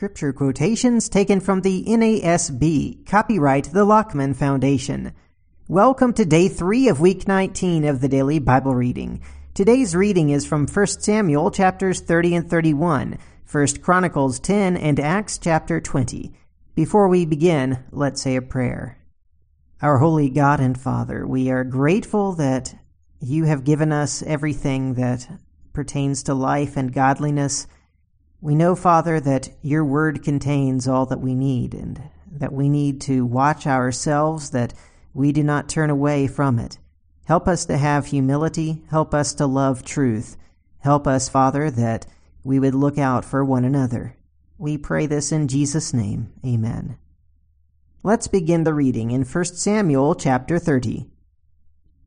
Scripture quotations taken from the NASB, copyright the Lockman Foundation. Welcome to day three of week 19 of the daily Bible reading. Today's reading is from 1 Samuel chapters 30 and 31, 1 Chronicles 10, and Acts chapter 20. Before we begin, let's say a prayer. Our holy God and Father, we are grateful that you have given us everything that pertains to life and godliness. We know, Father, that your word contains all that we need and that we need to watch ourselves that we do not turn away from it. Help us to have humility. Help us to love truth. Help us, Father, that we would look out for one another. We pray this in Jesus' name. Amen. Let's begin the reading in 1 Samuel chapter 30.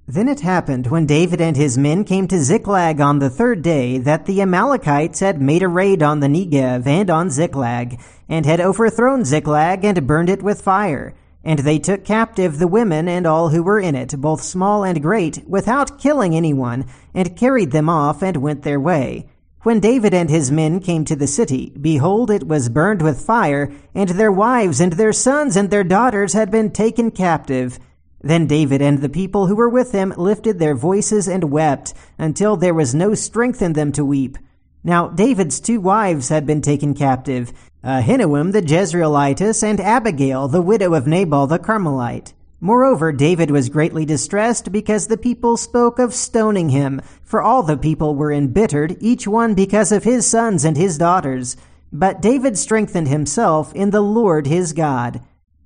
Then it happened when David and his men came to Ziklag on the third day that the Amalekites had made a raid on the Negev and on Ziklag, and had overthrown Ziklag and burned it with fire. And they took captive the women and all who were in it, both small and great, without killing anyone, and carried them off and went their way. When David and his men came to the city, behold, it was burned with fire, and their wives and their sons and their daughters had been taken captive. Then David and the people who were with him lifted their voices and wept, until there was no strength in them to weep. Now David's two wives had been taken captive, Ahinoam the Jezreelitess, and Abigail the widow of Nabal the Carmelite. Moreover, David was greatly distressed because the people spoke of stoning him, for all the people were embittered, each one because of his sons and his daughters. But David strengthened himself in the Lord his God.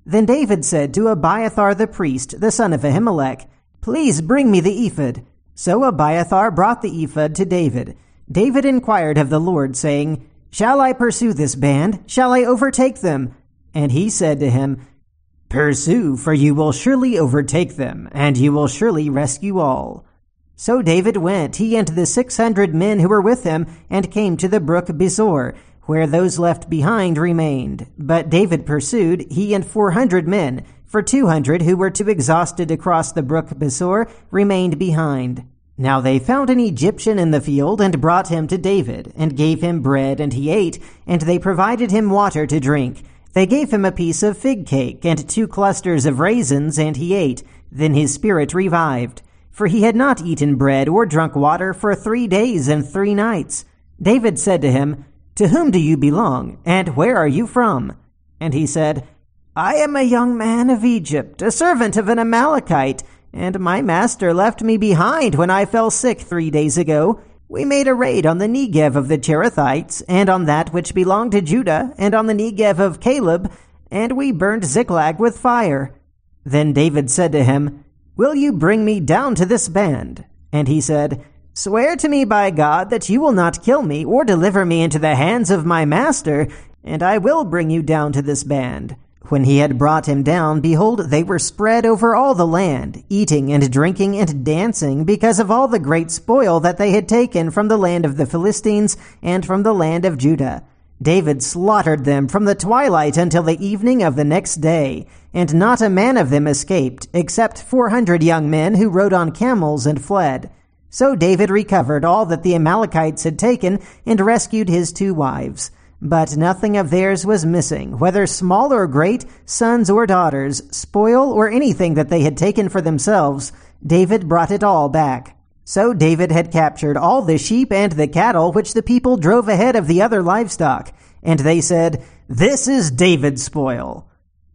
Then David said to Abiathar the priest, the son of Ahimelech, Please bring me the ephod. So Abiathar brought the ephod to David. David inquired of the Lord, saying, Shall I pursue this band? Shall I overtake them? And he said to him, Pursue, for you will surely overtake them, and you will surely rescue all. So David went, he and the six hundred men who were with him, and came to the brook Besor, where those left behind remained. But David pursued, he and four hundred men, for two hundred who were too exhausted to cross the brook Besor remained behind. Now they found an Egyptian in the field and brought him to David, and gave him bread, and he ate, and they provided him water to drink. They gave him a piece of fig cake and two clusters of raisins, and he ate. Then his spirit revived. For he had not eaten bread or drunk water for three days and three nights. David said to him, to whom do you belong, and where are you from? And he said, I am a young man of Egypt, a servant of an Amalekite, and my master left me behind when I fell sick three days ago. We made a raid on the Negev of the Cherethites, and on that which belonged to Judah, and on the Negev of Caleb, and we burned Ziklag with fire. Then David said to him, Will you bring me down to this band? And he said, Swear to me by God that you will not kill me or deliver me into the hands of my master, and I will bring you down to this band. When he had brought him down, behold, they were spread over all the land, eating and drinking and dancing, because of all the great spoil that they had taken from the land of the Philistines and from the land of Judah. David slaughtered them from the twilight until the evening of the next day, and not a man of them escaped, except four hundred young men who rode on camels and fled. So David recovered all that the Amalekites had taken and rescued his two wives. But nothing of theirs was missing, whether small or great, sons or daughters, spoil or anything that they had taken for themselves. David brought it all back. So David had captured all the sheep and the cattle which the people drove ahead of the other livestock. And they said, This is David's spoil.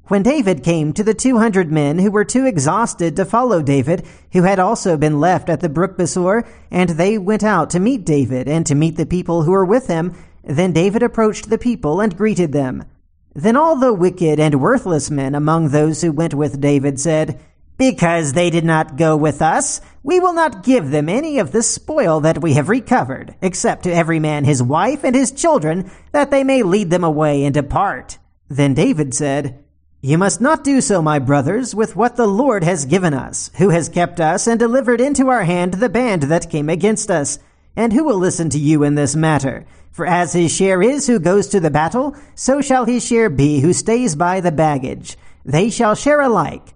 When David came to the two hundred men who were too exhausted to follow David, who had also been left at the brook Besor, and they went out to meet David and to meet the people who were with him, then David approached the people and greeted them. Then all the wicked and worthless men among those who went with David said, Because they did not go with us, we will not give them any of the spoil that we have recovered, except to every man his wife and his children, that they may lead them away and depart. Then David said, you must not do so, my brothers, with what the Lord has given us, who has kept us and delivered into our hand the band that came against us. And who will listen to you in this matter? For as his share is who goes to the battle, so shall his share be who stays by the baggage. They shall share alike.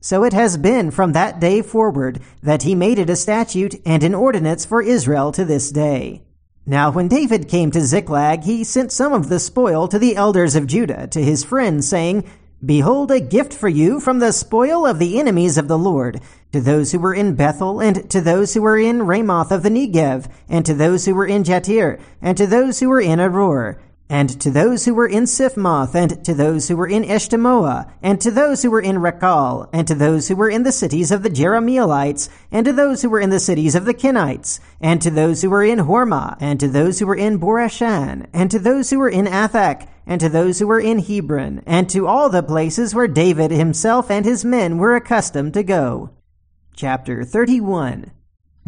So it has been from that day forward that he made it a statute and an ordinance for Israel to this day. Now when David came to Ziklag, he sent some of the spoil to the elders of Judah, to his friends, saying, Behold a gift for you from the spoil of the enemies of the Lord, to those who were in Bethel, and to those who were in Ramoth of the Negev, and to those who were in Jattir, and to those who were in Aroer, and to those who were in Siphmoth, and to those who were in Eshtemoa, and to those who were in Racal, and to those who were in the cities of the Jerahmeelites, and to those who were in the cities of the Kenites, and to those who were in Hormah, and to those who were in Borashan, and to those who were in Athach, and to those who were in Hebron, and to all the places where David himself and his men were accustomed to go. Chapter 31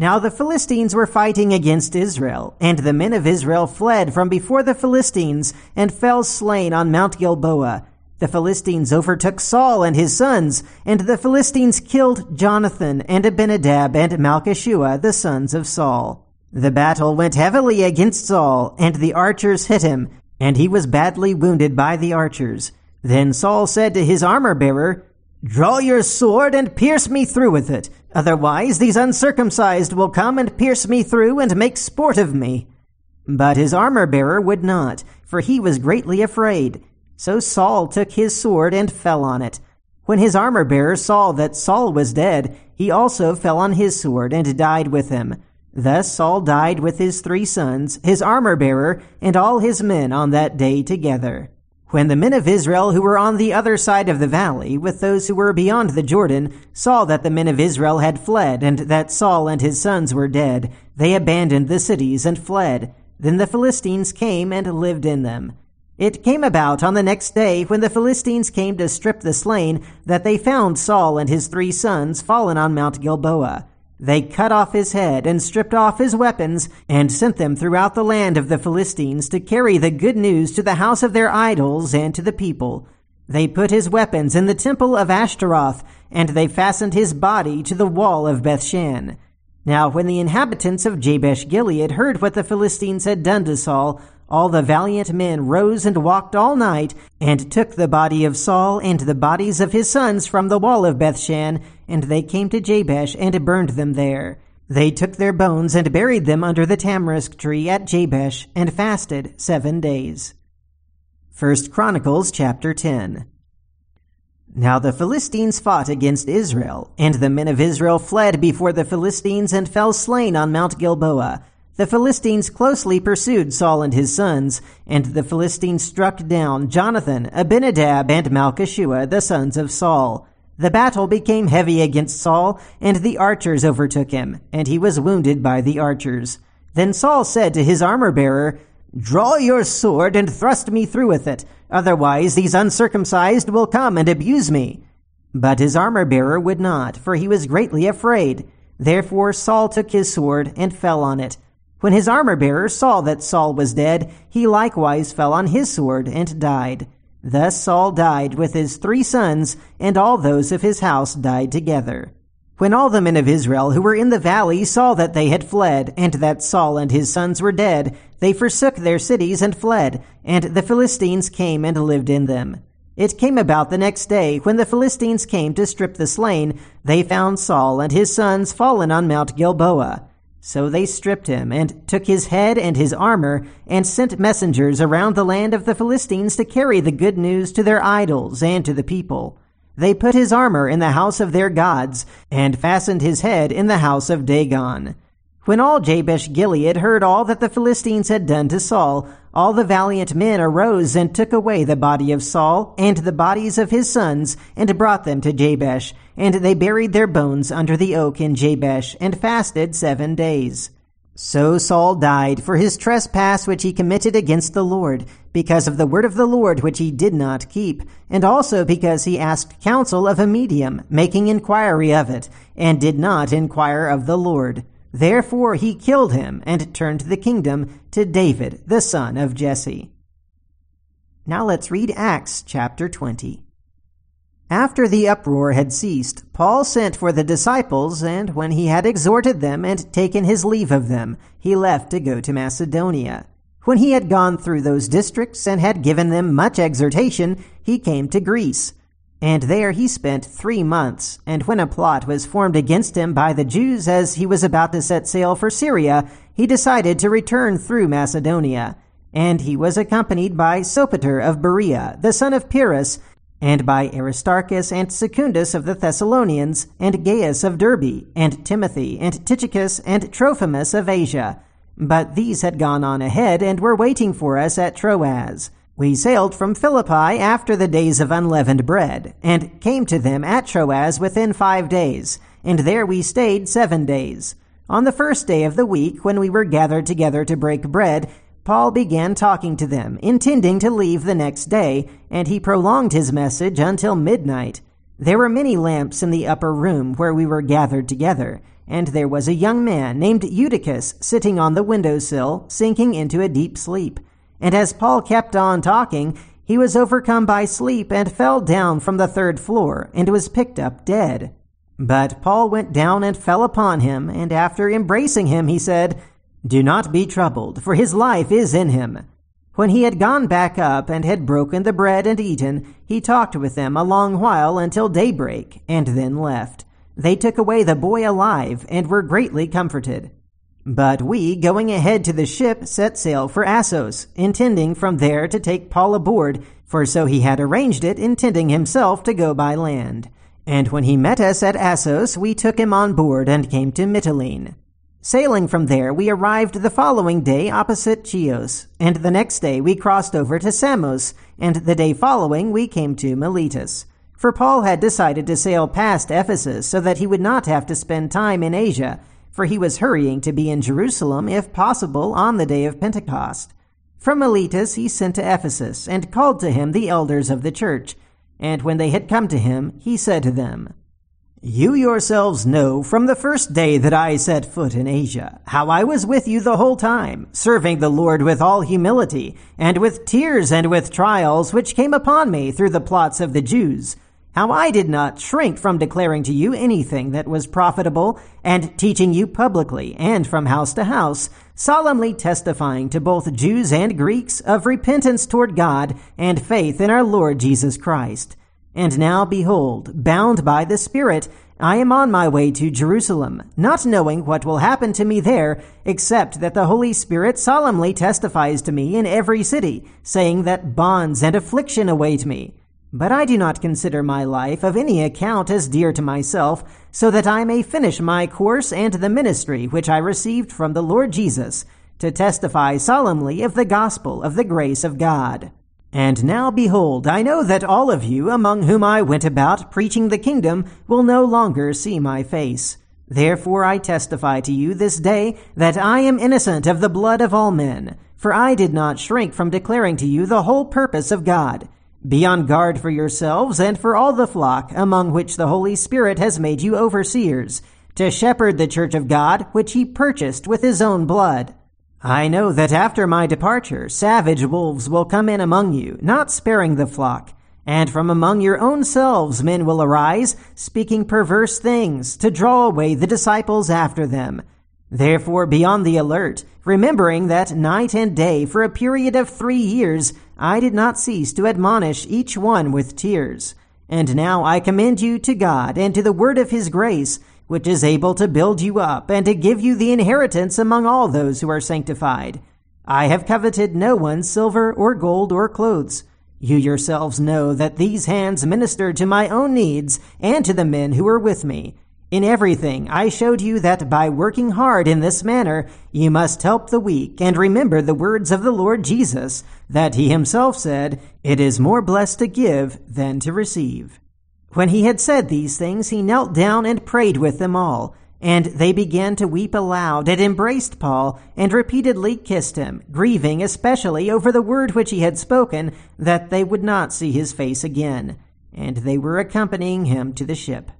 now the Philistines were fighting against Israel, and the men of Israel fled from before the Philistines and fell slain on Mount Gilboa. The Philistines overtook Saul and his sons, and the Philistines killed Jonathan and Abinadab and Malchishua, the sons of Saul. The battle went heavily against Saul, and the archers hit him, and he was badly wounded by the archers. Then Saul said to his armor bearer, Draw your sword and pierce me through with it. Otherwise, these uncircumcised will come and pierce me through and make sport of me. But his armor bearer would not, for he was greatly afraid. So Saul took his sword and fell on it. When his armor bearer saw that Saul was dead, he also fell on his sword and died with him. Thus Saul died with his three sons, his armor bearer, and all his men on that day together. When the men of Israel who were on the other side of the valley, with those who were beyond the Jordan, saw that the men of Israel had fled, and that Saul and his sons were dead, they abandoned the cities and fled. Then the Philistines came and lived in them. It came about on the next day, when the Philistines came to strip the slain, that they found Saul and his three sons fallen on Mount Gilboa. They cut off his head and stripped off his weapons and sent them throughout the land of the Philistines to carry the good news to the house of their idols and to the people. They put his weapons in the temple of Ashtaroth and they fastened his body to the wall of Bethshan. Now when the inhabitants of Jabesh Gilead heard what the Philistines had done to Saul, all the valiant men rose and walked all night, and took the body of Saul and the bodies of his sons from the wall of Bethshan, and they came to Jabesh and burned them there. They took their bones and buried them under the tamarisk tree at Jabesh, and fasted seven days. First Chronicles chapter 10. Now the Philistines fought against Israel, and the men of Israel fled before the Philistines and fell slain on Mount Gilboa. The Philistines closely pursued Saul and his sons, and the Philistines struck down Jonathan, Abinadab, and Malchishua, the sons of Saul. The battle became heavy against Saul, and the archers overtook him, and he was wounded by the archers. Then Saul said to his armor bearer, Draw your sword and thrust me through with it, otherwise these uncircumcised will come and abuse me. But his armor bearer would not, for he was greatly afraid. Therefore Saul took his sword and fell on it. When his armor bearer saw that Saul was dead, he likewise fell on his sword and died. Thus Saul died with his three sons, and all those of his house died together. When all the men of Israel who were in the valley saw that they had fled, and that Saul and his sons were dead, they forsook their cities and fled, and the Philistines came and lived in them. It came about the next day, when the Philistines came to strip the slain, they found Saul and his sons fallen on Mount Gilboa. So they stripped him, and took his head and his armor, and sent messengers around the land of the Philistines to carry the good news to their idols and to the people. They put his armor in the house of their gods, and fastened his head in the house of Dagon. When all Jabesh Gilead heard all that the Philistines had done to Saul, all the valiant men arose and took away the body of Saul and the bodies of his sons and brought them to Jabesh, and they buried their bones under the oak in Jabesh and fasted seven days. So Saul died for his trespass which he committed against the Lord, because of the word of the Lord which he did not keep, and also because he asked counsel of a medium, making inquiry of it, and did not inquire of the Lord. Therefore he killed him and turned the kingdom to David, the son of Jesse. Now let's read Acts chapter 20. After the uproar had ceased, Paul sent for the disciples, and when he had exhorted them and taken his leave of them, he left to go to Macedonia. When he had gone through those districts and had given them much exhortation, he came to Greece. And there he spent three months. And when a plot was formed against him by the Jews as he was about to set sail for Syria, he decided to return through Macedonia, and he was accompanied by Sopater of Berea, the son of Pyrrhus, and by Aristarchus and Secundus of the Thessalonians, and Gaius of Derbe, and Timothy, and Tychicus, and Trophimus of Asia. But these had gone on ahead and were waiting for us at Troas. We sailed from Philippi after the days of unleavened bread, and came to them at Troas within five days, and there we stayed seven days. On the first day of the week, when we were gathered together to break bread, Paul began talking to them, intending to leave the next day, and he prolonged his message until midnight. There were many lamps in the upper room where we were gathered together, and there was a young man named Eutychus sitting on the window sill, sinking into a deep sleep. And as Paul kept on talking, he was overcome by sleep and fell down from the third floor, and was picked up dead. But Paul went down and fell upon him, and after embracing him, he said, do not be troubled, for his life is in him. When he had gone back up and had broken the bread and eaten, he talked with them a long while until daybreak, and then left. They took away the boy alive, and were greatly comforted. But we, going ahead to the ship, set sail for Assos, intending from there to take Paul aboard, for so he had arranged it, intending himself to go by land. And when he met us at Assos, we took him on board and came to Mytilene. Sailing from there, we arrived the following day opposite Chios, and the next day we crossed over to Samos, and the day following we came to Miletus. For Paul had decided to sail past Ephesus so that he would not have to spend time in Asia, for he was hurrying to be in Jerusalem, if possible, on the day of Pentecost. From Miletus he sent to Ephesus, and called to him the elders of the church. And when they had come to him, he said to them, you yourselves know from the first day that I set foot in Asia how I was with you the whole time, serving the Lord with all humility, and with tears and with trials which came upon me through the plots of the Jews. How I did not shrink from declaring to you anything that was profitable, and teaching you publicly and from house to house, solemnly testifying to both Jews and Greeks of repentance toward God and faith in our Lord Jesus Christ. And now, behold, bound by the Spirit, I am on my way to Jerusalem, not knowing what will happen to me there, except that the Holy Spirit solemnly testifies to me in every city, saying that bonds and affliction await me. But I do not consider my life of any account as dear to myself, so that I may finish my course and the ministry which I received from the Lord Jesus, to testify solemnly of the gospel of the grace of God. And now behold, I know that all of you among whom I went about preaching the kingdom will no longer see my face. Therefore I testify to you this day that I am innocent of the blood of all men, for I did not shrink from declaring to you the whole purpose of God. Be on guard for yourselves and for all the flock among which the Holy Spirit has made you overseers, to shepherd the church of God which he purchased with his own blood. I know that after my departure, savage wolves will come in among you, not sparing the flock. And from among your own selves men will arise, speaking perverse things, to draw away the disciples after them. Therefore be on the alert, remembering that night and day for a period of three years I did not cease to admonish each one with tears. And now I commend you to God and to the word of his grace, which is able to build you up and to give you the inheritance among all those who are sanctified. I have coveted no one's silver or gold or clothes. You yourselves know that these hands ministered to my own needs and to the men who were with me. In everything, I showed you that by working hard in this manner, you must help the weak and remember the words of the Lord Jesus, that he himself said, It is more blessed to give than to receive. When he had said these things, he knelt down and prayed with them all. And they began to weep aloud and embraced Paul and repeatedly kissed him, grieving especially over the word which he had spoken, that they would not see his face again. And they were accompanying him to the ship.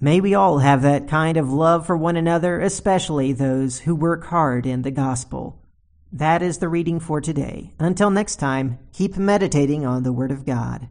May we all have that kind of love for one another, especially those who work hard in the gospel. That is the reading for today. Until next time, keep meditating on the Word of God.